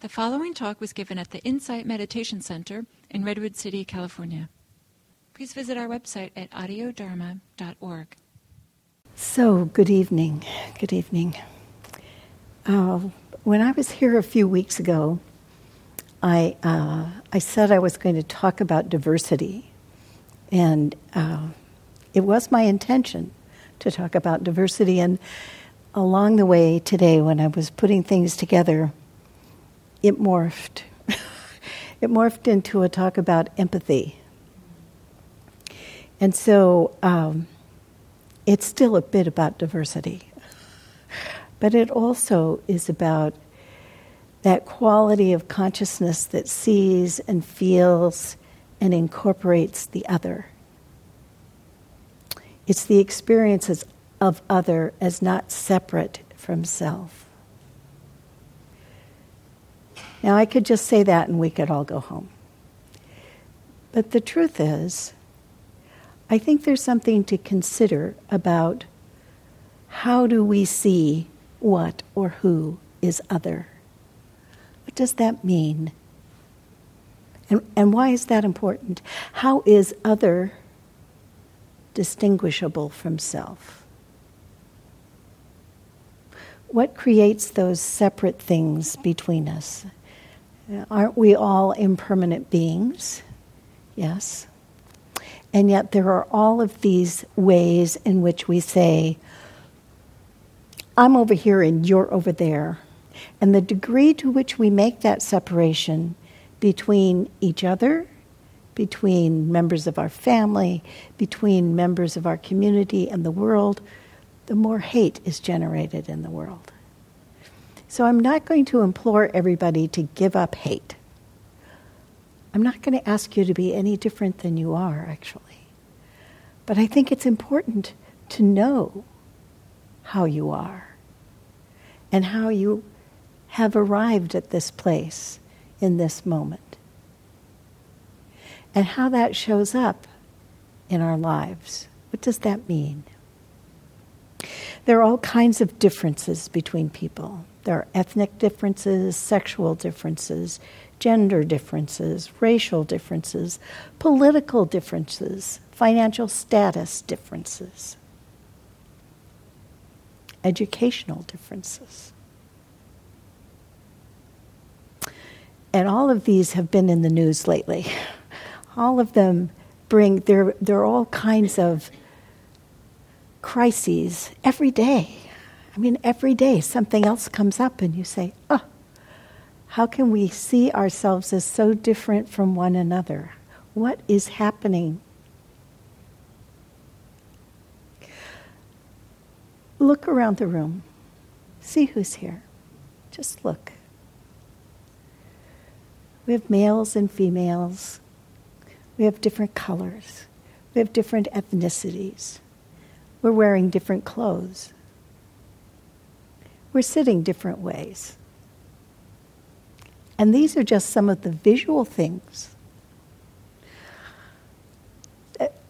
The following talk was given at the Insight Meditation Center in Redwood City, California. Please visit our website at audiodharma.org. So, good evening. Good evening. Uh, when I was here a few weeks ago, I, uh, I said I was going to talk about diversity. And uh, it was my intention to talk about diversity. And along the way today, when I was putting things together, it morphed. it morphed into a talk about empathy. And so um, it's still a bit about diversity, but it also is about that quality of consciousness that sees and feels and incorporates the other. It's the experiences of other as not separate from self. Now, I could just say that and we could all go home. But the truth is, I think there's something to consider about how do we see what or who is other? What does that mean? And, and why is that important? How is other distinguishable from self? What creates those separate things between us? Aren't we all impermanent beings? Yes. And yet there are all of these ways in which we say, I'm over here and you're over there. And the degree to which we make that separation between each other, between members of our family, between members of our community and the world, the more hate is generated in the world. So I'm not going to implore everybody to give up hate. I'm not going to ask you to be any different than you are, actually. But I think it's important to know how you are and how you have arrived at this place in this moment and how that shows up in our lives. What does that mean? There are all kinds of differences between people. There are ethnic differences, sexual differences, gender differences, racial differences, political differences, financial status differences, educational differences. And all of these have been in the news lately. All of them bring, there, there are all kinds of crises every day mean, every day something else comes up, and you say, oh, how can we see ourselves as so different from one another? What is happening? Look around the room. See who's here. Just look. We have males and females. We have different colors. We have different ethnicities. We're wearing different clothes we're sitting different ways. And these are just some of the visual things.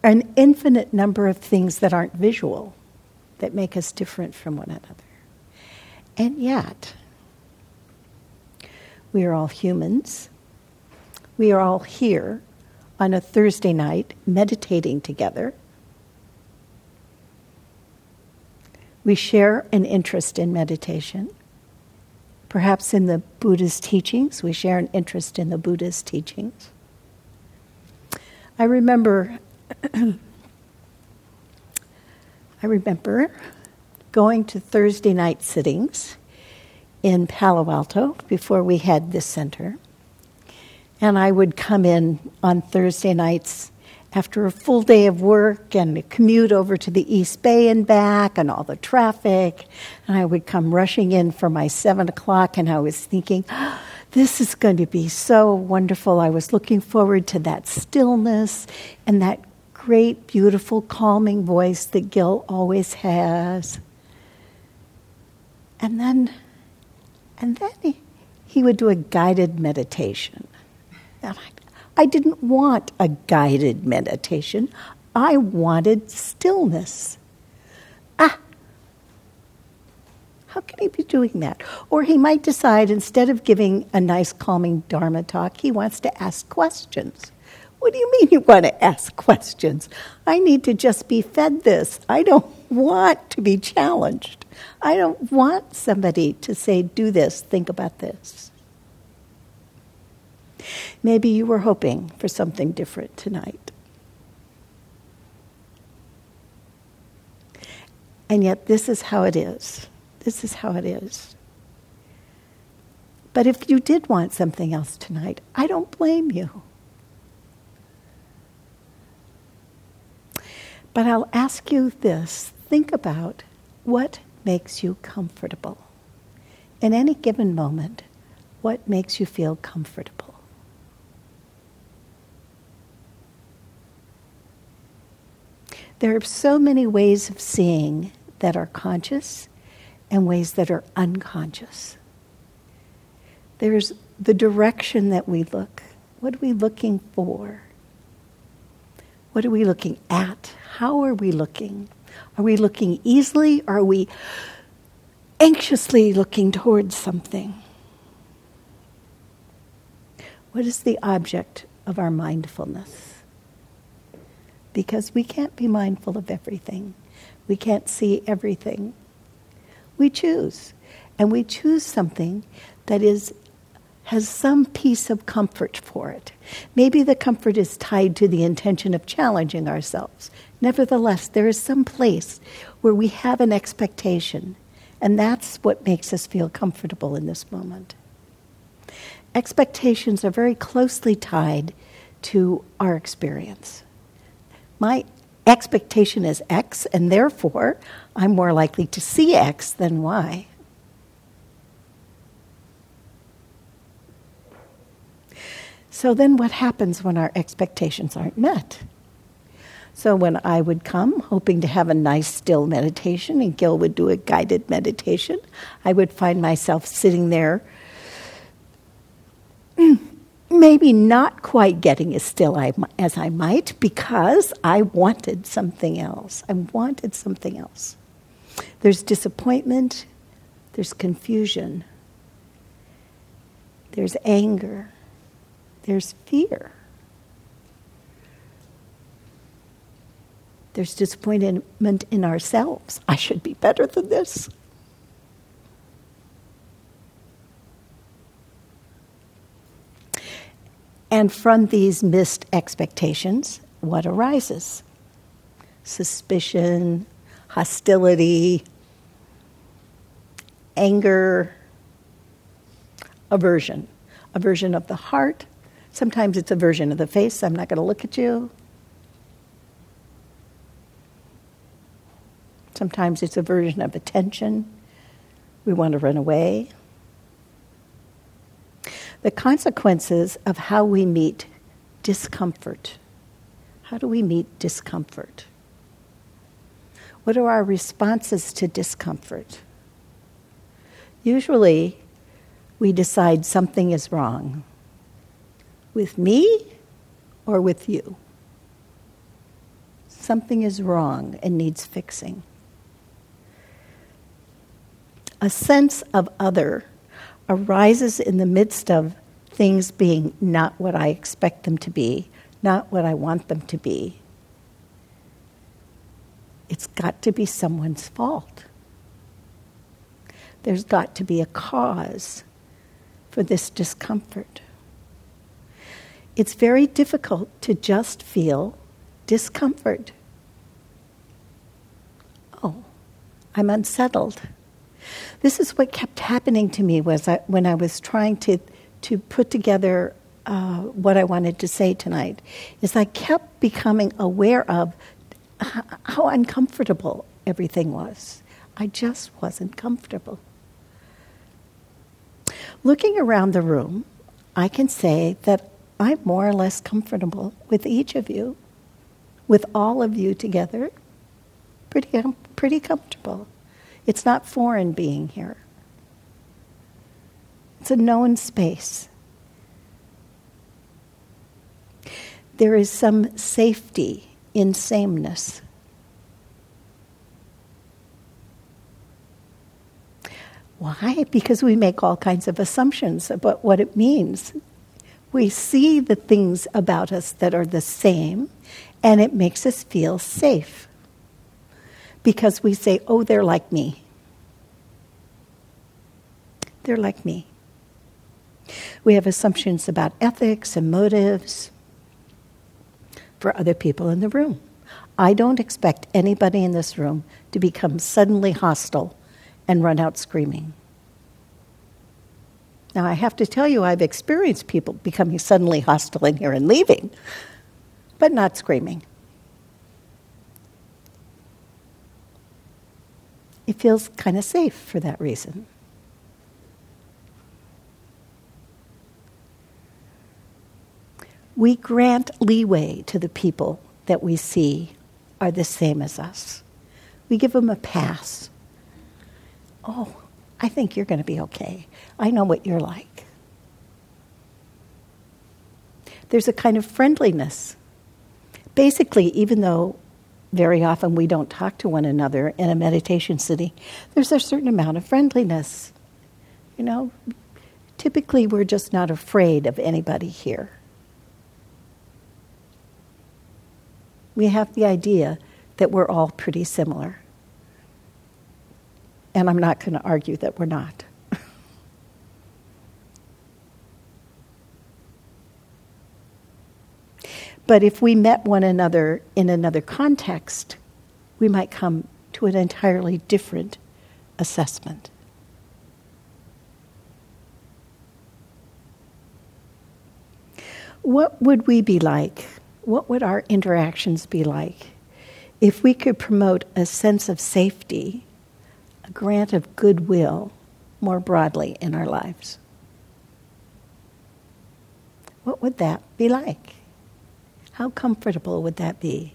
An infinite number of things that aren't visual that make us different from one another. And yet, we are all humans. We are all here on a Thursday night meditating together. We share an interest in meditation. Perhaps in the Buddha's teachings, we share an interest in the Buddha's teachings. I remember, I remember going to Thursday night sittings in Palo Alto before we had this center. And I would come in on Thursday nights after a full day of work and a commute over to the East Bay and back and all the traffic. And I would come rushing in for my seven o'clock, and I was thinking, this is going to be so wonderful. I was looking forward to that stillness and that great, beautiful, calming voice that Gil always has. And then, and then he, he would do a guided meditation. And I I didn't want a guided meditation. I wanted stillness. Ah! How can he be doing that? Or he might decide instead of giving a nice, calming Dharma talk, he wants to ask questions. What do you mean you want to ask questions? I need to just be fed this. I don't want to be challenged. I don't want somebody to say, do this, think about this. Maybe you were hoping for something different tonight. And yet, this is how it is. This is how it is. But if you did want something else tonight, I don't blame you. But I'll ask you this think about what makes you comfortable. In any given moment, what makes you feel comfortable? There are so many ways of seeing that are conscious and ways that are unconscious. There's the direction that we look. What are we looking for? What are we looking at? How are we looking? Are we looking easily? Are we anxiously looking towards something? What is the object of our mindfulness? Because we can't be mindful of everything, we can't see everything. We choose, and we choose something that is has some piece of comfort for it. Maybe the comfort is tied to the intention of challenging ourselves. Nevertheless, there is some place where we have an expectation, and that's what makes us feel comfortable in this moment. Expectations are very closely tied to our experience. My expectation is X, and therefore I'm more likely to see X than Y. So then, what happens when our expectations aren't met? So when I would come, hoping to have a nice still meditation, and Gil would do a guided meditation, I would find myself sitting there, maybe not quite getting as still as I might, because I wanted something else. I wanted something else. There's disappointment, there's confusion, there's anger, there's fear. There's disappointment in ourselves. I should be better than this. And from these missed expectations, what arises? Suspicion, hostility, anger, aversion. Aversion of the heart. Sometimes it's aversion of the face. I'm not going to look at you. Sometimes it's aversion of attention. We want to run away. The consequences of how we meet discomfort. How do we meet discomfort? What are our responses to discomfort? Usually, we decide something is wrong with me or with you. Something is wrong and needs fixing a sense of other arises in the midst of things being not what I expect them to be, not what I want them to be. It's got to be someone's fault. There's got to be a cause for this discomfort. It's very difficult to just feel discomfort. Oh, I'm unsettled. This is what kept happening to me was I, when I was trying to to put together uh, what I wanted to say tonight. Is I kept becoming aware of how uncomfortable everything was. I just wasn't comfortable. Looking around the room, I can say that I'm more or less comfortable with each of you, with all of you together. Pretty, pretty comfortable. It's not foreign being here, it's a known space. There is some safety in sameness. Why? Because we make all kinds of assumptions about what it means. We see the things about us that are the same, and it makes us feel safe. Because we say, oh, they're like me. They're like me. We have assumptions about ethics and motives for other people in the room. I don't expect anybody in this room to become suddenly hostile and run out screaming. Now, I have to tell you, I've experienced people becoming suddenly hostile in here and leaving, but not screaming. It feels kind of safe for that reason. We grant leeway to the people that we see are the same as us. We give them a pass. Oh, I think you're going to be okay. I know what you're like. There's a kind of friendliness. Basically, even though very often we don't talk to one another in a meditation city, there's a certain amount of friendliness. You know, typically we're just not afraid of anybody here. We have the idea that we're all pretty similar. And I'm not going to argue that we're not. But if we met one another in another context, we might come to an entirely different assessment. What would we be like? What would our interactions be like if we could promote a sense of safety a grant of goodwill more broadly in our lives. What would that be like? How comfortable would that be?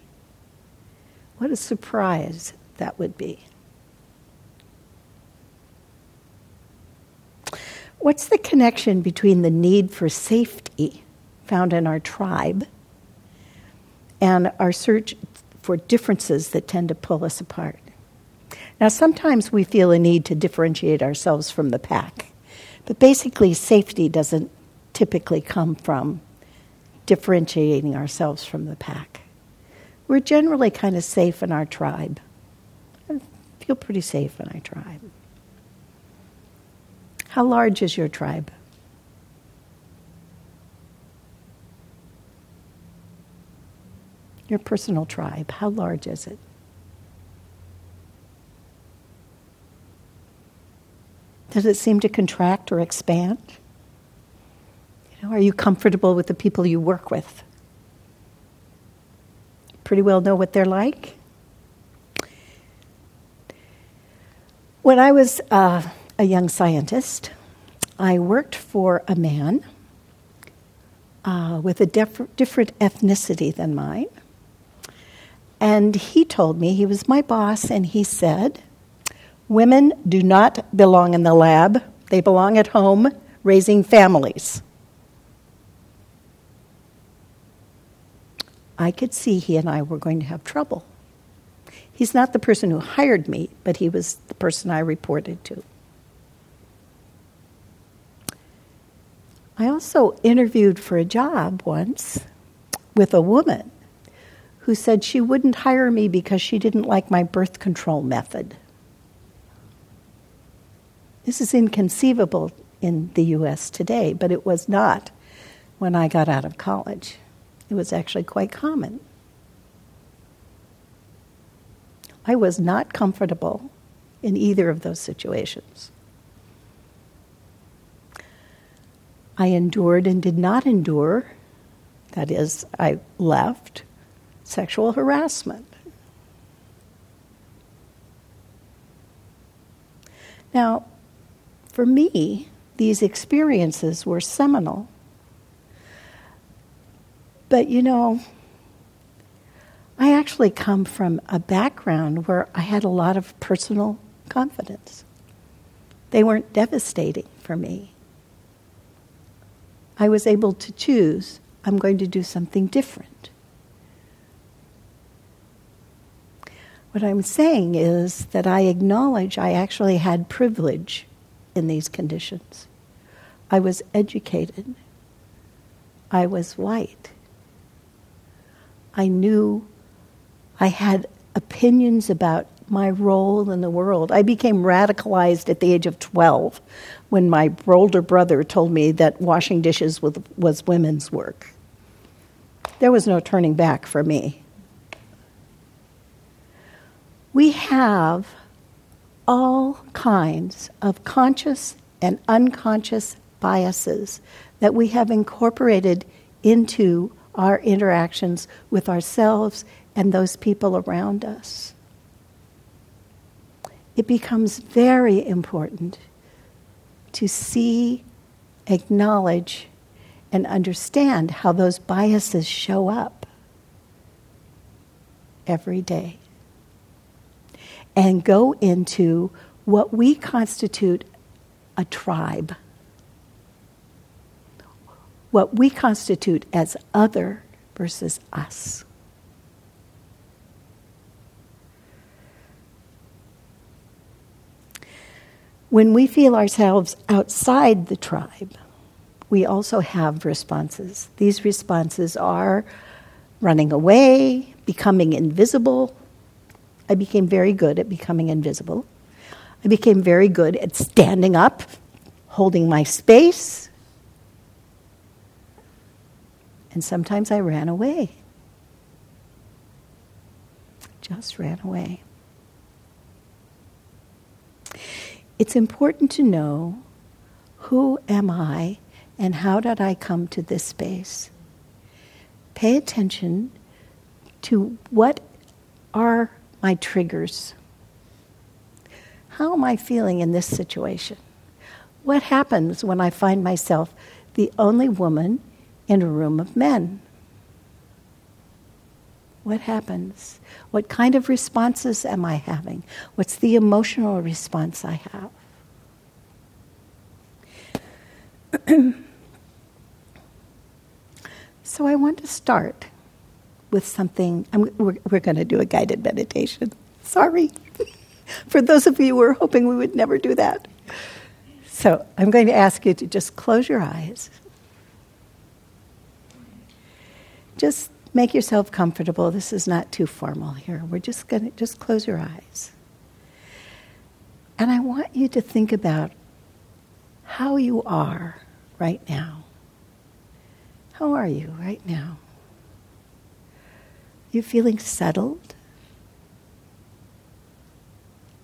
What a surprise that would be. What's the connection between the need for safety found in our tribe and our search for differences that tend to pull us apart? Now, sometimes we feel a need to differentiate ourselves from the pack, but basically, safety doesn't typically come from differentiating ourselves from the pack. We're generally kind of safe in our tribe. I feel pretty safe in our tribe. How large is your tribe? Your personal tribe, how large is it? Does it seem to contract or expand? Know, are you comfortable with the people you work with? Pretty well know what they're like? When I was uh, a young scientist, I worked for a man uh, with a def- different ethnicity than mine. And he told me, he was my boss, and he said, Women do not belong in the lab, they belong at home raising families. I could see he and I were going to have trouble. He's not the person who hired me, but he was the person I reported to. I also interviewed for a job once with a woman who said she wouldn't hire me because she didn't like my birth control method. This is inconceivable in the US today, but it was not when I got out of college. It was actually quite common. I was not comfortable in either of those situations. I endured and did not endure, that is, I left sexual harassment. Now, for me, these experiences were seminal. But you know, I actually come from a background where I had a lot of personal confidence. They weren't devastating for me. I was able to choose, I'm going to do something different. What I'm saying is that I acknowledge I actually had privilege in these conditions. I was educated. I was white. I knew I had opinions about my role in the world. I became radicalized at the age of 12 when my older brother told me that washing dishes was, was women's work. There was no turning back for me. We have all kinds of conscious and unconscious biases that we have incorporated into our interactions with ourselves and those people around us. It becomes very important to see, acknowledge, and understand how those biases show up every day. And go into what we constitute a tribe, what we constitute as other versus us. When we feel ourselves outside the tribe, we also have responses. These responses are running away, becoming invisible. I became very good at becoming invisible. I became very good at standing up, holding my space. And sometimes I ran away. Just ran away. It's important to know who am I and how did I come to this space? Pay attention to what are my triggers. How am I feeling in this situation? What happens when I find myself the only woman in a room of men? What happens? What kind of responses am I having? What's the emotional response I have? so I want to start with something. I'm, we're, we're going to do a guided meditation. Sorry. For those of you who are hoping we would never do that. So I'm going to ask you to just close your eyes. Just make yourself comfortable. This is not too formal here. We're just going to just close your eyes. And I want you to think about how you are right now. How are you right now? You feeling settled?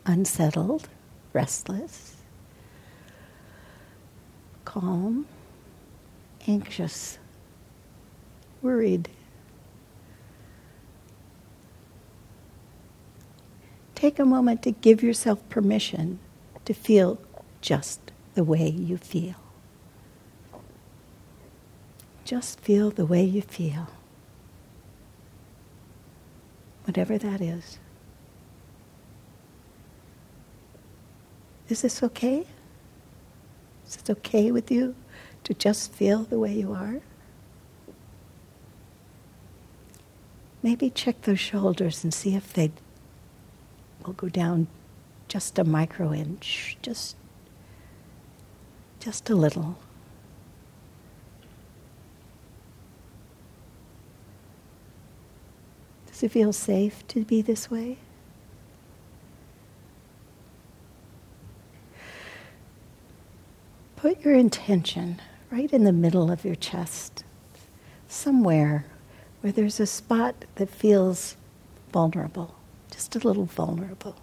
Unsettled? Restless? Calm? Anxious? Worried? take a moment to give yourself permission to feel just the way you feel. Just feel the way you feel. Whatever that is. Is this okay? Is it okay with you to just feel the way you are? Maybe check those shoulders and see if they will go down just a micro inch, just, just a little. Does it feel safe to be this way? Put your intention right in the middle of your chest, somewhere where there's a spot that feels vulnerable just a little vulnerable.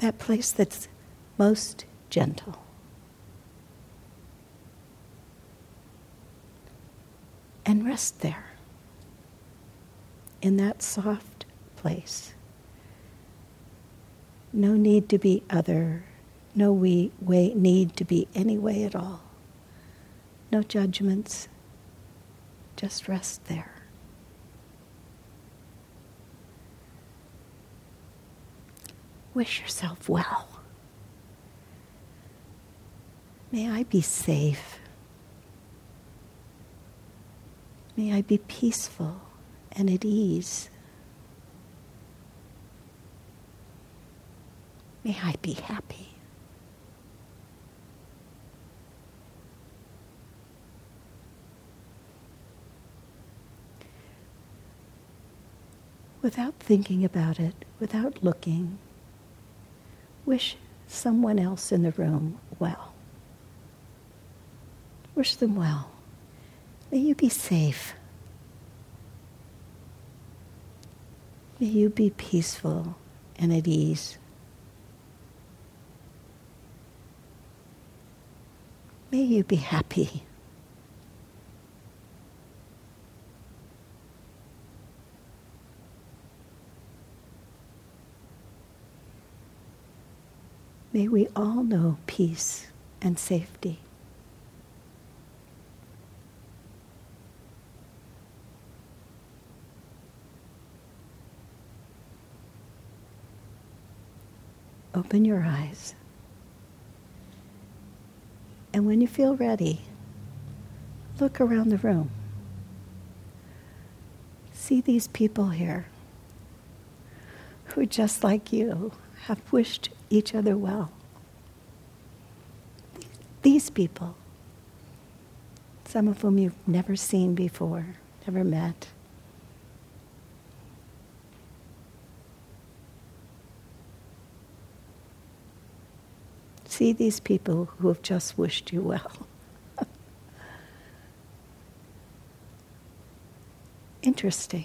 That place that's most gentle. And rest there, in that soft place. No need to be other, no we, way, need to be any way at all. No judgments, just rest there. Wish yourself well. May I be safe. May I be peaceful and at ease. May I be happy. Without thinking about it, without looking, wish someone else in the room well. Wish them well. May you be safe. May you be peaceful and at ease. May you be happy. May we all know peace and safety. Open your eyes. And when you feel ready, look around the room. See these people here who, just like you, have wished each other well. These people, some of whom you've never seen before, never met. See these people who have just wished you well. Interesting.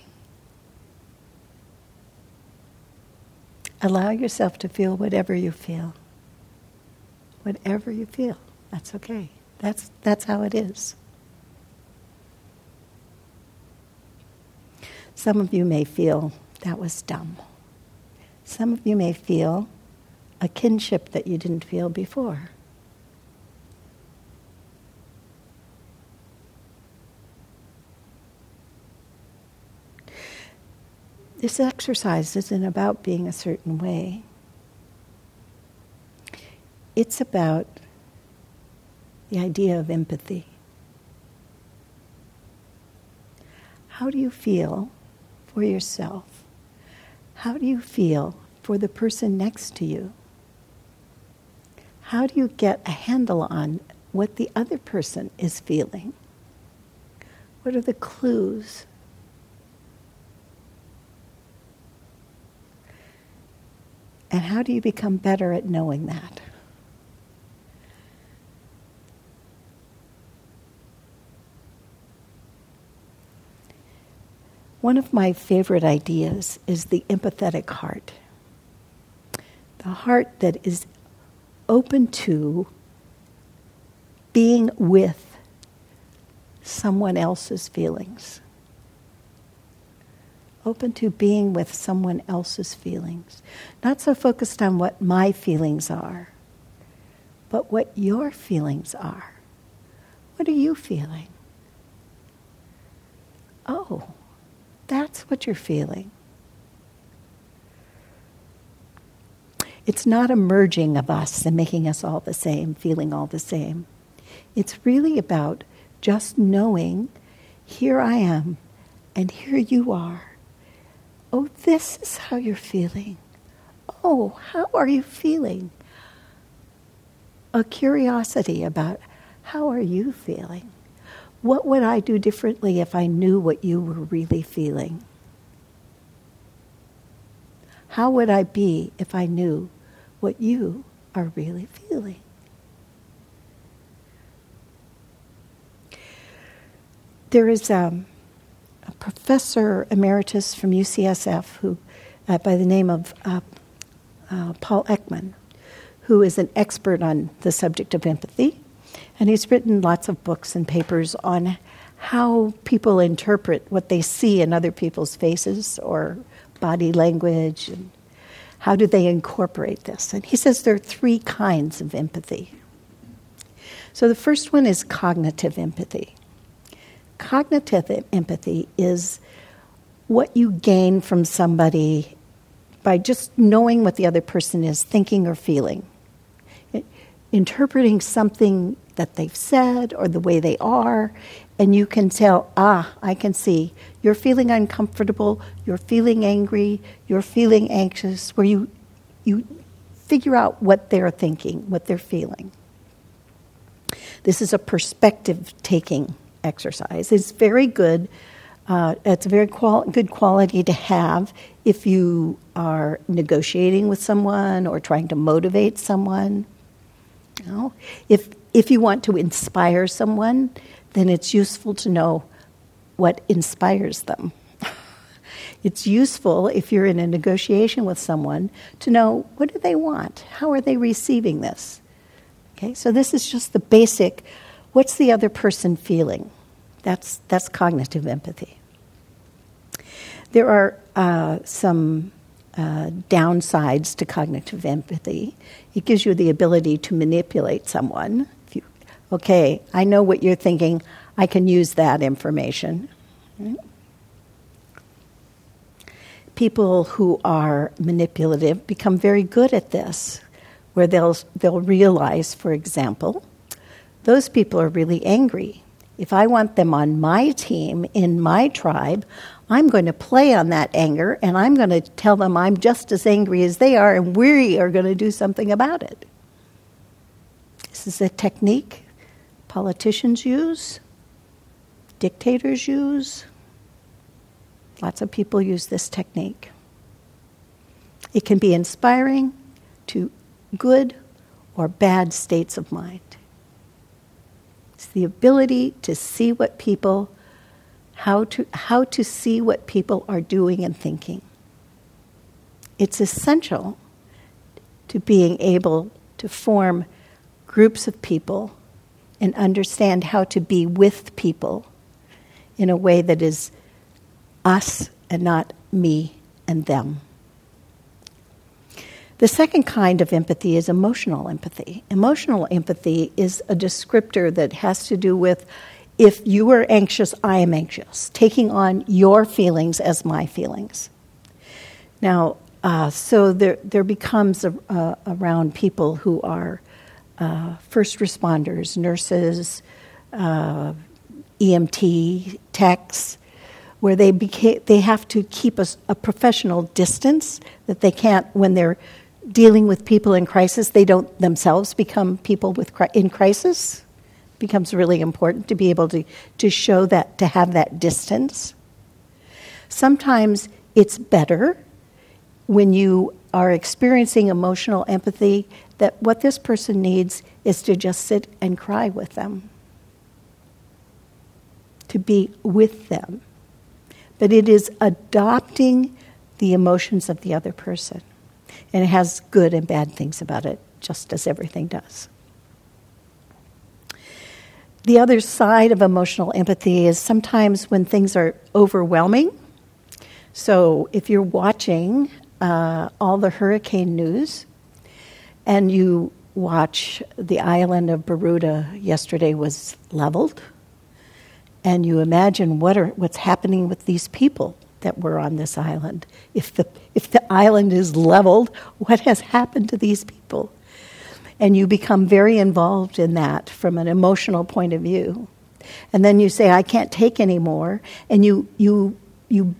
Allow yourself to feel whatever you feel. Whatever you feel, that's okay. That's, that's how it is. Some of you may feel that was dumb. Some of you may feel a kinship that you didn't feel before. This exercise isn't about being a certain way. It's about the idea of empathy. How do you feel for yourself? How do you feel for the person next to you? how do you get a handle on what the other person is feeling? What are the clues? And how do you become better at knowing that? One of my favorite ideas is the empathetic heart. The heart that is open to being with someone else's feelings. Open to being with someone else's feelings. Not so focused on what my feelings are, but what your feelings are. What are you feeling? Oh, that's what you're feeling. It's not a merging of us and making us all the same, feeling all the same. It's really about just knowing here I am and here you are. Oh, this is how you're feeling. Oh, how are you feeling? A curiosity about how are you feeling? What would I do differently if I knew what you were really feeling? How would I be if I knew what you are really feeling. There is um, professor emeritus from UCSF who, uh, by the name of uh, uh, Paul Ekman, who is an expert on the subject of empathy, and he's written lots of books and papers on how people interpret what they see in other people's faces or body language and how do they incorporate this? And he says there are three kinds of empathy. So the first one is cognitive empathy. Cognitive empathy is what you gain from somebody by just knowing what the other person is thinking or feeling, interpreting something that they've said or the way they are, and you can tell, ah, I can see. You're feeling uncomfortable, you're feeling angry, you're feeling anxious, where you, you figure out what they're thinking, what they're feeling. This is a perspective taking exercise. It's very good. Uh, it's a very qual- good quality to have if you are negotiating with someone or trying to motivate someone. You know? If, if you want to inspire someone, then it's useful to know what inspires them. it's useful if you're in a negotiation with someone to know what do they want? How are they receiving this? Okay, so this is just the basic what's the other person feeling? That's, that's cognitive empathy. There are uh, some uh, downsides to cognitive empathy. It gives you the ability to manipulate someone. You, okay, I know what you're thinking. I can use that information. People who are manipulative become very good at this, where they'll, they'll realize, for example, those people are really angry. If I want them on my team, in my tribe, I'm going to play on that anger and I'm going to tell them I'm just as angry as they are and we are going to do something about it. This is a technique politicians use, dictators use. Lots of people use this technique. It can be inspiring to good or bad states of mind. It's the ability to see what people, how to, how to see what people are doing and thinking. It's essential to being able to form groups of people and understand how to be with people in a way that is us and not me and them. The second kind of empathy is emotional empathy. Emotional empathy is a descriptor that has to do with if you are anxious, I am anxious, taking on your feelings as my feelings. Now, uh, so there, there becomes a, around people who are uh, first responders, nurses, uh, EMT, techs, where they, beca- they have to keep a, a professional distance that they can't, when they're dealing with people in crisis, they don't themselves become people with in crisis. It becomes really important to be able to, to show that, to have that distance. Sometimes it's better when you are experiencing emotional empathy that what this person needs is to just sit and cry with them, to be with them. But it is adopting the emotions of the other person. And it has good and bad things about it, just as everything does. The other side of emotional empathy is sometimes when things are overwhelming. So if you're watching uh, all the hurricane news and you watch the island of Barbuda yesterday was leveled, and you imagine what are, what's happening with these people that were on this island. If the, if the island is leveled, what has happened to these people? And you become very involved in that from an emotional point of view. And then you say, I can't take anymore. And you, you, you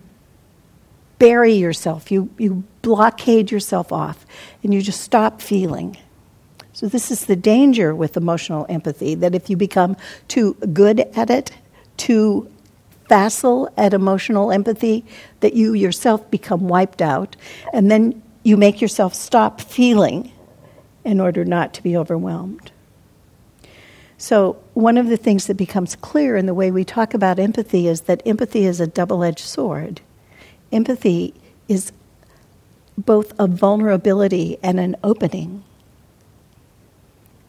bury yourself, you, you blockade yourself off, and you just stop feeling. So, this is the danger with emotional empathy that if you become too good at it, too facile at emotional empathy that you yourself become wiped out, and then you make yourself stop feeling in order not to be overwhelmed. So, one of the things that becomes clear in the way we talk about empathy is that empathy is a double edged sword. Empathy is both a vulnerability and an opening.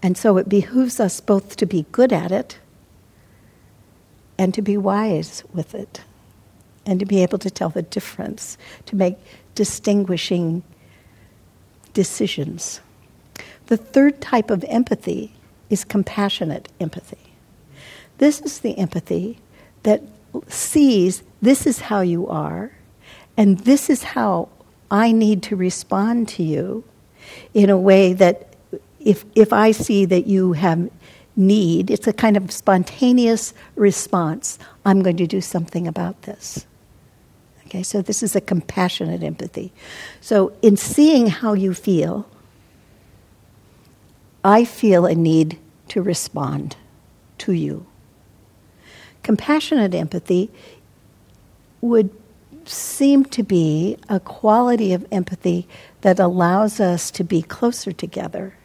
And so it behooves us both to be good at it and to be wise with it and to be able to tell the difference, to make distinguishing decisions. The third type of empathy is compassionate empathy. This is the empathy that sees this is how you are, and this is how I need to respond to you in a way that if, if I see that you have need. It's a kind of spontaneous response. I'm going to do something about this. Okay, so this is a compassionate empathy. So, in seeing how you feel, I feel a need to respond to you. Compassionate empathy would seem to be a quality of empathy that allows us to be closer together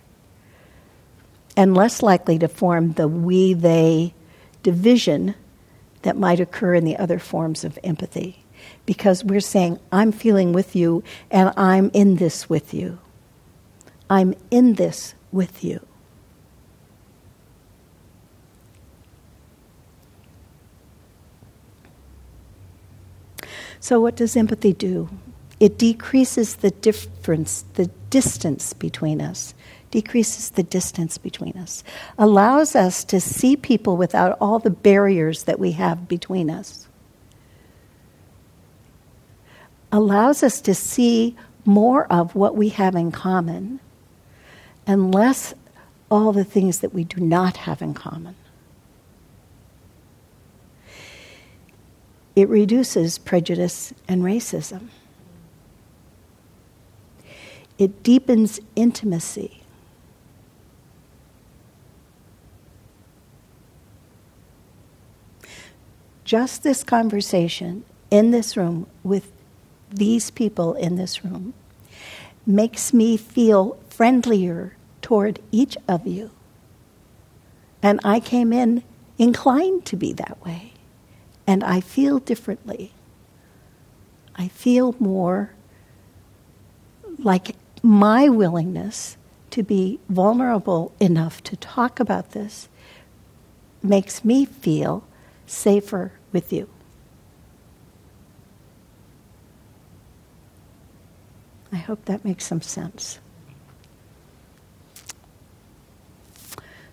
and less likely to form the we they division that might occur in the other forms of empathy. Because we're saying, I'm feeling with you and I'm in this with you. I'm in this with you. So, what does empathy do? It decreases the difference, the distance between us, decreases the distance between us, allows us to see people without all the barriers that we have between us, allows us to see more of what we have in common and less all the things that we do not have in common. It reduces prejudice and racism. It deepens intimacy. Just this conversation in this room with these people in this room makes me feel friendlier toward each of you. And I came in inclined to be that way and I feel differently. I feel more like my willingness to be vulnerable enough to talk about this makes me feel safer with you. I hope that makes some sense.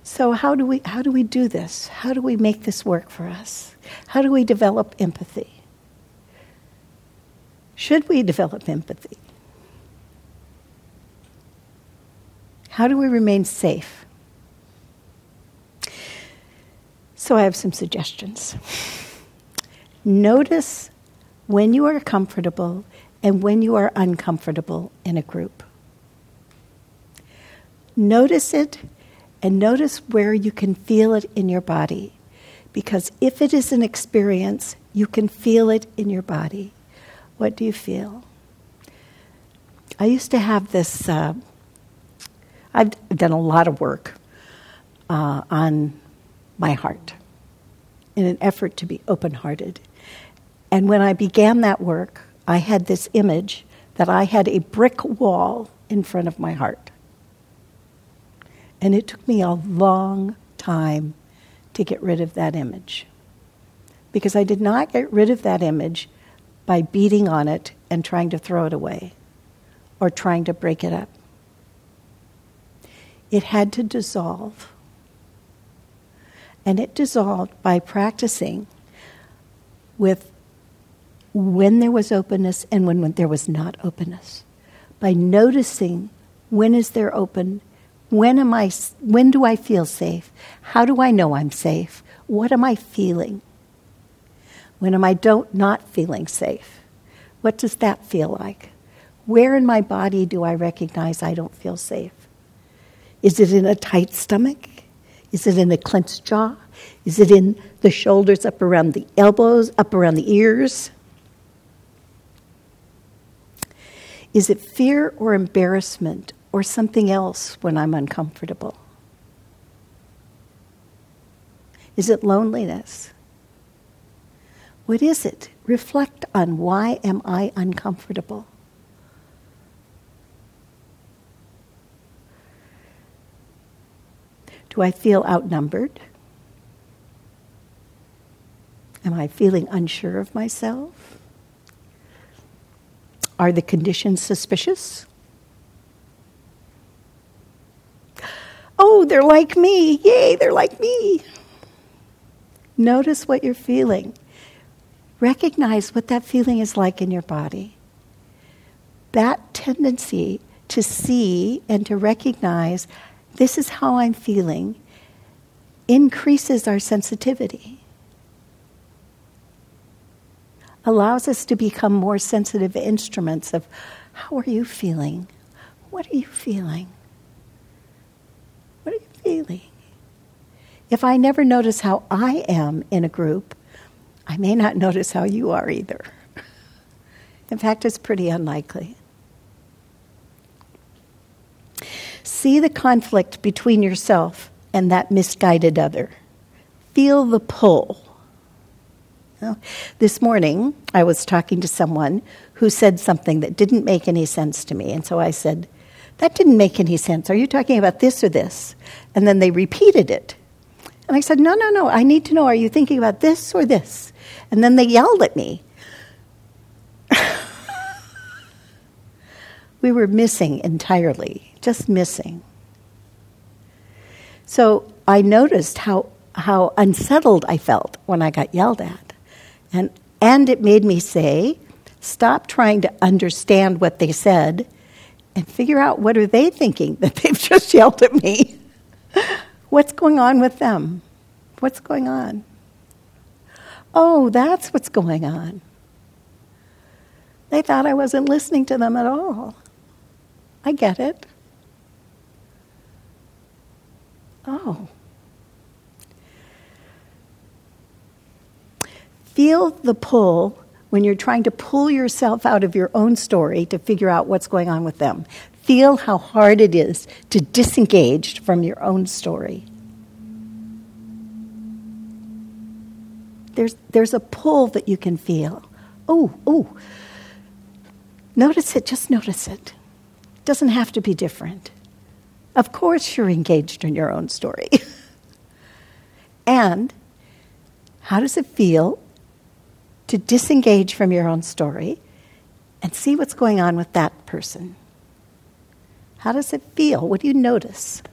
So how do we how do we do this? How do we make this work for us? How do we develop empathy? Should we develop empathy? How do we remain safe? So I have some suggestions. Notice when you are comfortable and when you are uncomfortable in a group. Notice it and notice where you can feel it in your body. Because if it is an experience, you can feel it in your body. What do you feel? I used to have this, uh, I've done a lot of work uh, on my heart in an effort to be open hearted. And when I began that work, I had this image that I had a brick wall in front of my heart. And it took me a long time to get rid of that image. Because I did not get rid of that image by beating on it and trying to throw it away or trying to break it up. It had to dissolve. And it dissolved by practicing with when there was openness and when, when there was not openness. By noticing when is there open when am I when do I feel safe? How do I know I'm safe? What am I feeling? When am I don't not feeling safe? What does that feel like? Where in my body do I recognize I don't feel safe? Is it in a tight stomach? Is it in a clenched jaw? Is it in the shoulders up around the elbows, up around the ears? Is it fear or embarrassment or something else when I'm uncomfortable? Is it loneliness? What is it? Reflect on why am I uncomfortable? Do I feel outnumbered? Am I feeling unsure of myself? Are the conditions suspicious? Oh, they're like me. Yay, they're like me. Notice what you're feeling. Recognize what that feeling is like in your body. That tendency to see and to recognize this is how I'm feeling increases our sensitivity. Allows us to become more sensitive instruments of how are you feeling? What are you feeling? What are you feeling. If I never notice how I am in a group, I may not notice how you are either. In fact, it's pretty unlikely. See the conflict between yourself and that misguided other. Feel the pull. this morning, I was talking to someone who said something that didn't make any sense to me. And so I said, That didn't make any sense. Are you talking about this or this? And then they repeated it. And I said, No, no, no. I need to know are you thinking about this or this? And then they yelled at me. We were missing entirely, just missing. So I noticed how, how unsettled I felt when I got yelled at. And, and it made me say, stop trying to understand what they said and figure out what are they thinking that they've just yelled at me. what's going on with them? What's going on? Oh, that's what's going on. They thought I wasn't listening to them at all. I get it. Oh. Feel the pull when you're trying to pull yourself out of your own story to figure out what's going on with them. Feel how hard it is to disengage from your own story. There's, there's a pull that you can feel. Oh, oh. Notice it, just notice it. Doesn't have to be different. Of course, you're engaged in your own story. and how does it feel to disengage from your own story and see what's going on with that person? How does it feel? What do you notice?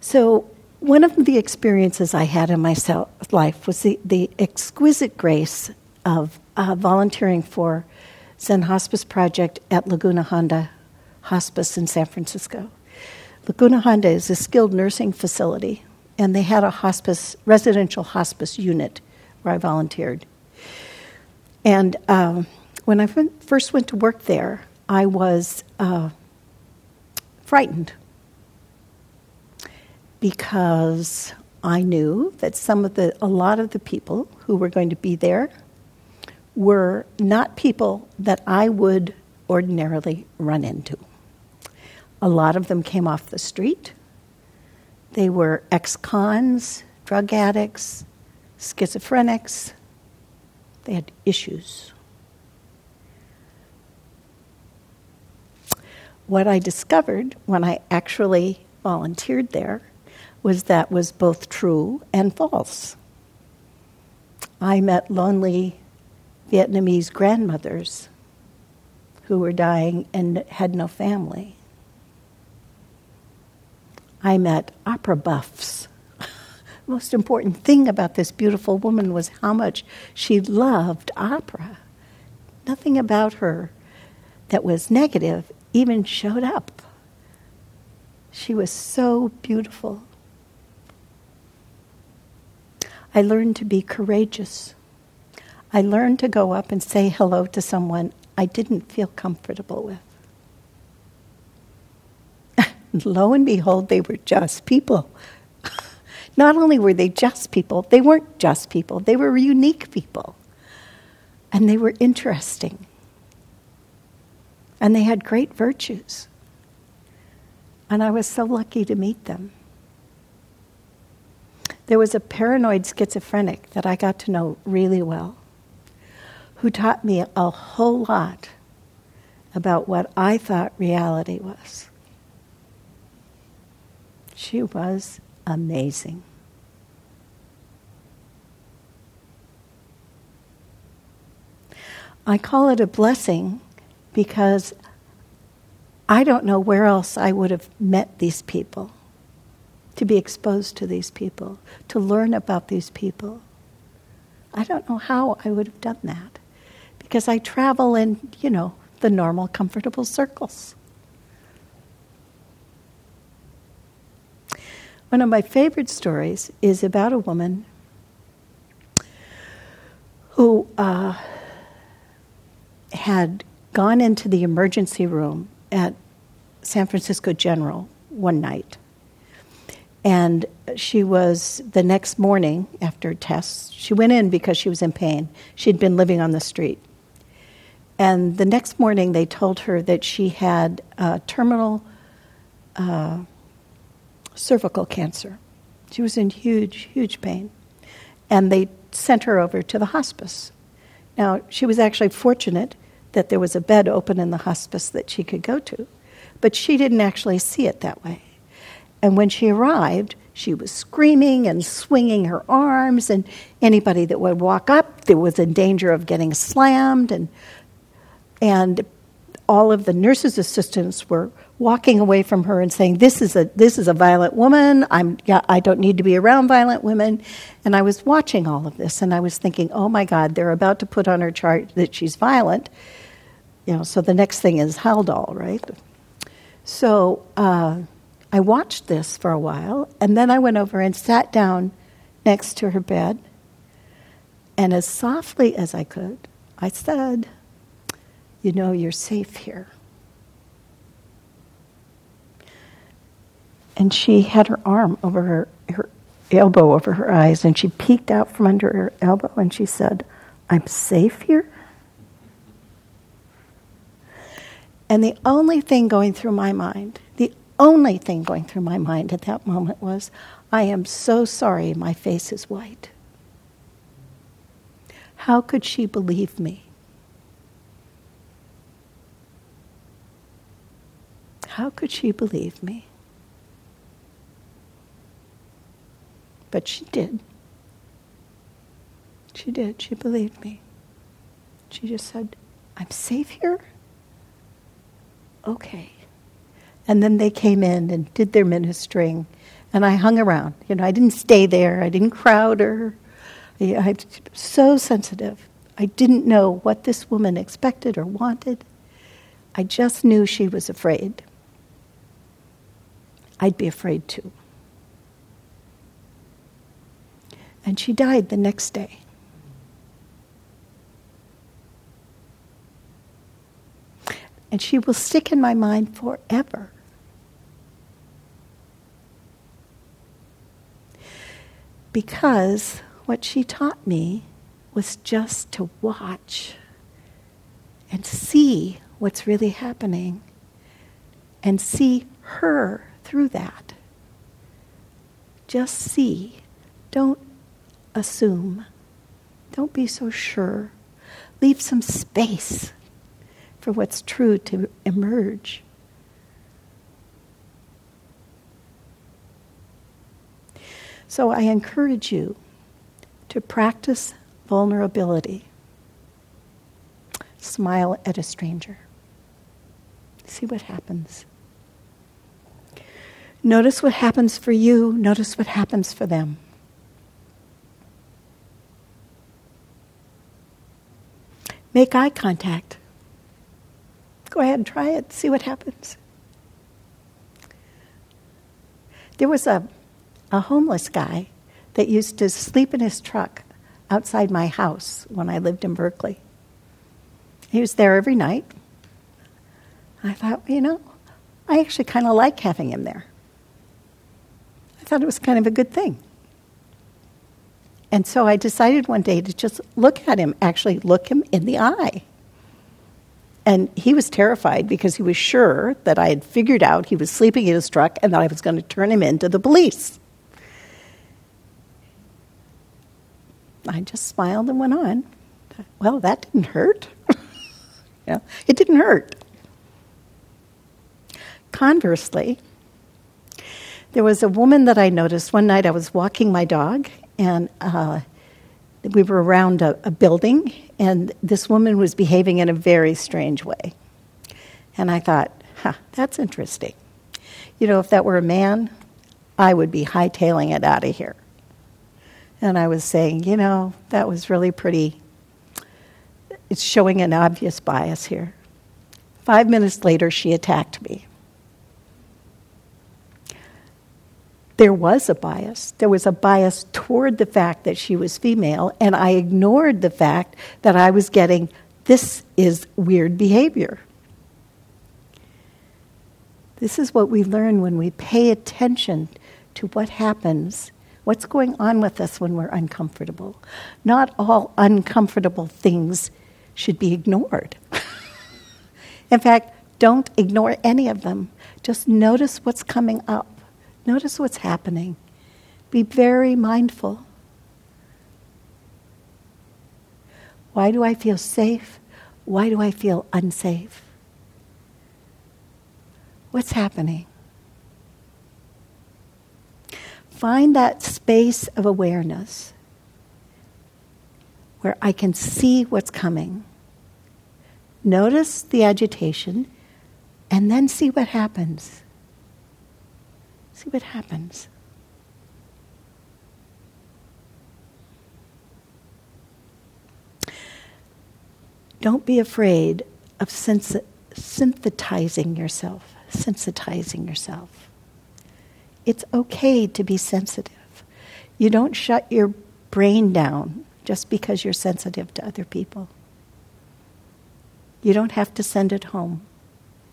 So, one of the experiences I had in my life was the, the exquisite grace of uh, volunteering for Zen Hospice Project at Laguna Honda Hospice in San Francisco. Laguna Honda is a skilled nursing facility, and they had a hospice, residential hospice unit where I volunteered. And um, when I first went to work there, I was uh, frightened because I knew that some of the, a lot of the people who were going to be there were not people that I would ordinarily run into. A lot of them came off the street. They were ex cons, drug addicts, schizophrenics. They had issues. What I discovered when I actually volunteered there was that was both true and false. I met lonely Vietnamese grandmothers who were dying and had no family. I met opera buffs. Most important thing about this beautiful woman was how much she loved opera. Nothing about her that was negative even showed up. She was so beautiful. I learned to be courageous. I learned to go up and say hello to someone I didn't feel comfortable with. lo and behold, they were just people. Not only were they just people, they weren't just people, they were unique people. And they were interesting. And they had great virtues. And I was so lucky to meet them. There was a paranoid schizophrenic that I got to know really well who taught me a whole lot about what I thought reality was. She was amazing. I call it a blessing because I don't know where else I would have met these people, to be exposed to these people, to learn about these people. I don't know how I would have done that because I travel in, you know, the normal, comfortable circles. One of my favorite stories is about a woman who uh, had gone into the emergency room at San Francisco General one night. And she was, the next morning after tests, she went in because she was in pain. She'd been living on the street. And the next morning, they told her that she had terminal uh, cervical cancer. She was in huge, huge pain. And they sent her over to the hospice. Now, she was actually fortunate that there was a bed open in the hospice that she could go to, but she didn't actually see it that way. And when she arrived, she was screaming and swinging her arms, and anybody that would walk up, there was in danger of getting slammed. And, and all of the nurses' assistants were walking away from her and saying, "This is a this is a violent woman. I'm I don't need to be around violent women." And I was watching all of this, and I was thinking, "Oh my God, they're about to put on her chart that she's violent." You know, so the next thing is Haldol, right? So. Uh, I watched this for a while, and then I went over and sat down next to her bed. And as softly as I could, I said, You know, you're safe here. And she had her arm over her, her elbow over her eyes, and she peeked out from under her elbow and she said, I'm safe here? And the only thing going through my mind, the only thing going through my mind at that moment was, I am so sorry my face is white. How could she believe me? How could she believe me? But she did. She did. She believed me. She just said, I'm safe here? Okay. And then they came in and did their ministering. And I hung around. You know, I didn't stay there. I didn't crowd her. I, I so sensitive. I didn't know what this woman expected or wanted. I just knew she was afraid. I'd be afraid too. And she died the next day. And she will stick in my mind forever. because what she taught me was just to watch and see what's really happening and see her through that. Just see. Don't assume. Don't be so sure. Leave some space for what's true to emerge. So I encourage you to practice vulnerability. Smile at a stranger. See what happens. Notice what happens for you, notice what happens for them. Make eye contact. Go ahead and try it, see what happens. There was a a homeless guy that used to sleep in his truck outside my house when I lived in Berkeley. He was there every night. I thought, you know, I actually kind of like having him there. Thought it was kind of a good thing. And so I decided one day to just look at him, actually look him in the eye. And he was terrified because he was sure that I had figured out he was sleeping in his truck and that I was going to turn him in to the police. I just smiled and went on. Well, that didn't hurt. yeah, it didn't hurt. Conversely, there was a woman that I noticed one night. I was walking my dog, and uh, we were around a, a building, and this woman was behaving in a very strange way. And I thought, huh, that's interesting. You know, if that were a man, I would be hightailing it out of here. And I was saying, you know, that was really pretty. It's showing an obvious bias here. Five minutes later, she attacked me. There was a bias. There was a bias toward the fact that she was female, and I ignored the fact that I was getting this is weird behavior. This is what we learn when we pay attention to what happens, what's going on with us when we're uncomfortable. Not all uncomfortable things should be ignored. In fact, don't ignore any of them. Just notice what's coming up, notice what's happening. Be very mindful. Why do I feel safe? Why do I feel unsafe? What's happening? Find that space of awareness where I can see what's coming. Notice the agitation and then see what happens. See what happens. Don't be afraid of sensi- synthesizing yourself, sensitizing yourself. It's okay to be sensitive. You don't shut your brain down just because you're sensitive to other people. You don't have to send it home.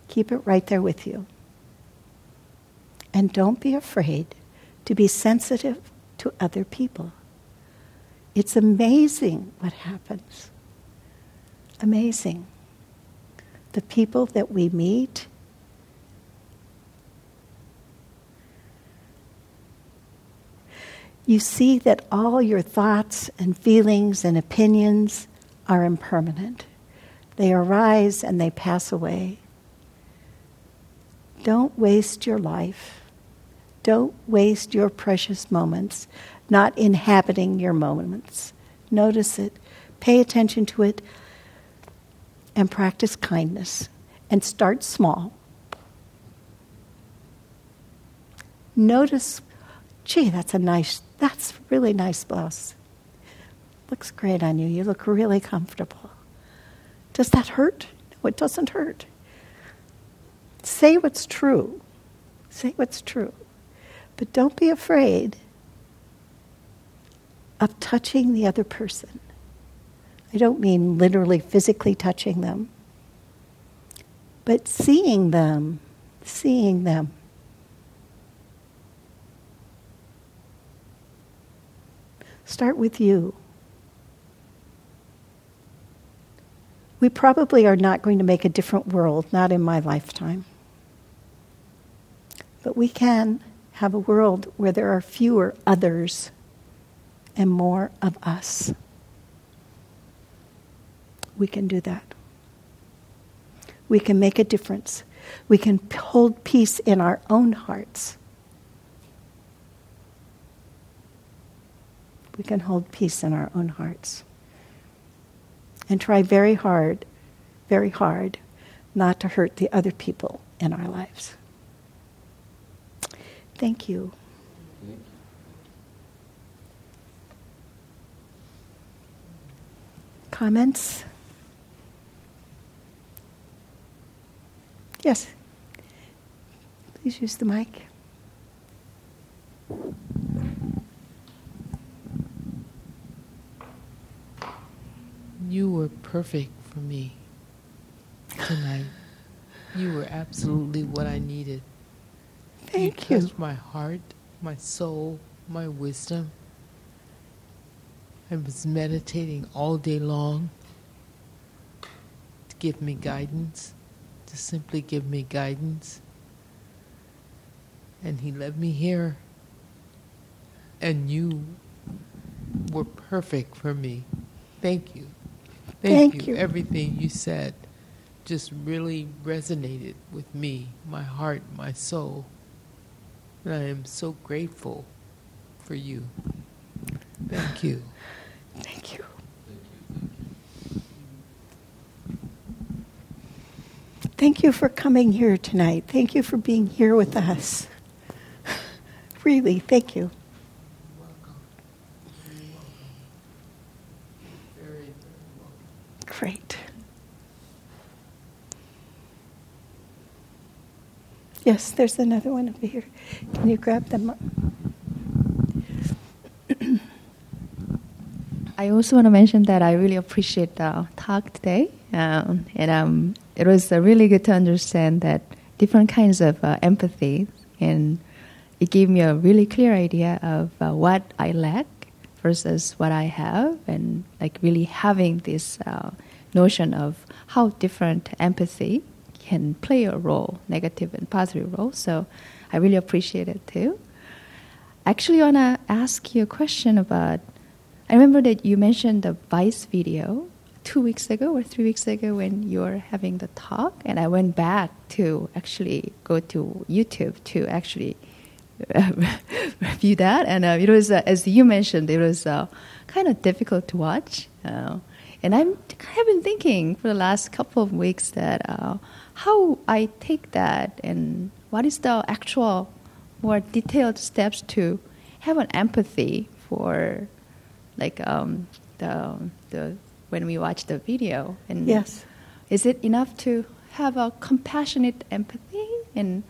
Keep it right there with you. And don't be afraid to be sensitive to other people. It's amazing what happens. Amazing. The people that we meet. You see that all your thoughts and feelings and opinions are impermanent. They arise and they pass away. Don't waste your life. Don't waste your precious moments not inhabiting your moments. Notice it, pay attention to it, and practice kindness. And start small. Notice, gee, that's a nice, that's really nice blouse. Looks great on you. You look really comfortable. Does that hurt? No, it doesn't hurt. Say what's true. Say what's true. But don't be afraid of touching the other person. I don't mean literally physically touching them, but seeing them, seeing them. Start with you. We probably are not going to make a different world, not in my lifetime. But we can have a world where there are fewer others and more of us. We can do that. We can make a difference. We can hold peace in our own hearts. We can hold peace in our own hearts and try very hard, very hard, not to hurt the other people in our lives. Thank you. Comments? Yes. Please use the mic. You were perfect for me tonight. You were absolutely what I needed. Thank you. you. Touched my heart, my soul, my wisdom. I was meditating all day long to give me guidance, to simply give me guidance. And he led me here. And you were perfect for me. Thank you. Thank, Thank you. you. Everything you said just really resonated with me, my heart, my soul. And I am so grateful for you. Thank you. Thank you. Thank you for coming here tonight. Thank you for being here with us. really, thank you. Great. Yes, there's another one over here. Can you grab them? I also want to mention that I really appreciate the talk today, um, and um, it was uh, really good to understand that different kinds of uh, empathy and it gave me a really clear idea of uh, what I lack versus what I have, and like really having this uh, notion of how different empathy can play a role, negative and positive role. So I really appreciate it too. Actually, I want to ask you a question about. I remember that you mentioned the Vice video two weeks ago or three weeks ago when you were having the talk, and I went back to actually go to YouTube to actually review that. And uh, it was, uh, as you mentioned, it was uh, kind of difficult to watch. Uh, and I'm, I've been thinking for the last couple of weeks that uh, how I take that and what is the actual more detailed steps to have an empathy for like um, the, the when we watch the video and Yes. is it enough to have a compassionate empathy and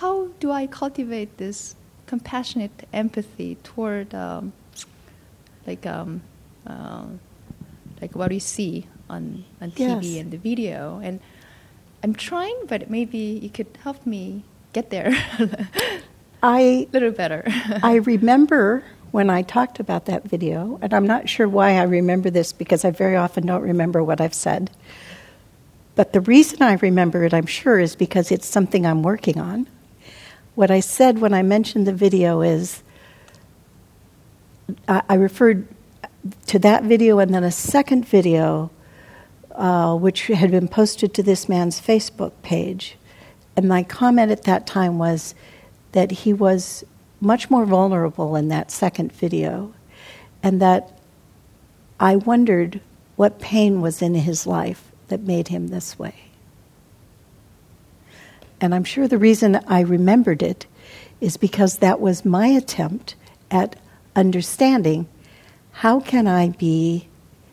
how do I cultivate this compassionate empathy toward um, like um, uh, like what we see on on TV Yes. and the video and I'm trying but maybe you could help me get there a I little better I remember when I talked about that video, and I'm not sure why I remember this because I very often don't remember what I've said. But the reason I remember it, I'm sure, is because it's something I'm working on. What I said when I mentioned the video is I, I referred to that video and then a second video uh, which had been posted to this man's Facebook page. And my comment at that time was that he was much more vulnerable in that second video, and that I wondered what pain was in his life that made him this way. And I'm sure the reason I remembered it is because that was my attempt at understanding how can I be,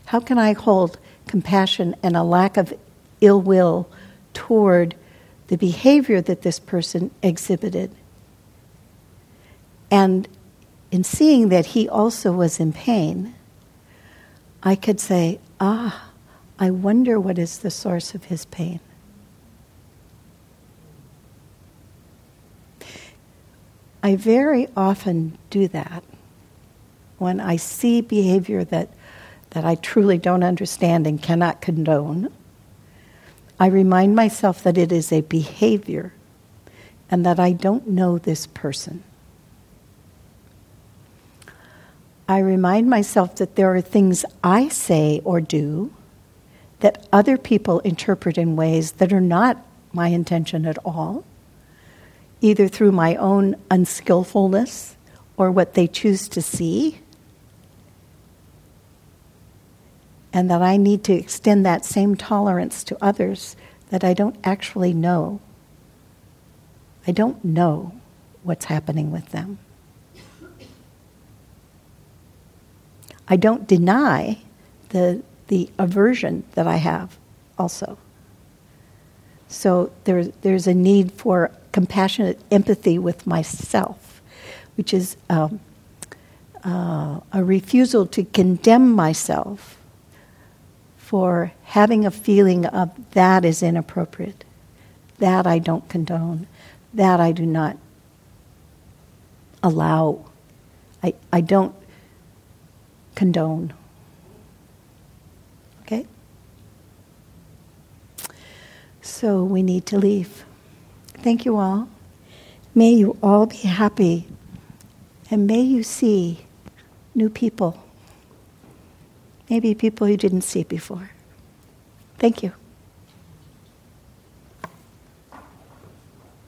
how can I hold compassion and a lack of ill will toward the behavior that this person exhibited. And in seeing that he also was in pain, I could say, ah, I wonder what is the source of his pain. I very often do that when I see behavior that, that I truly don't understand and cannot condone. I remind myself that it is a behavior and that I don't know this person. I remind myself that there are things I say or do that other people interpret in ways that are not my intention at all, either through my own unskillfulness or what they choose to see. And that I need to extend that same tolerance to others that I don't actually know. I don't know what's happening with them. I don't deny the, the aversion that I have also. So there's, there's a need for compassionate empathy with myself, which is um, uh, a refusal to condemn myself for having a feeling of that is inappropriate, that I don't condone, that I do not allow. I, I don't condone. Okay? So we need to leave. Thank you all. May you all be happy and may you see new people. Maybe people you didn't see before. Thank you.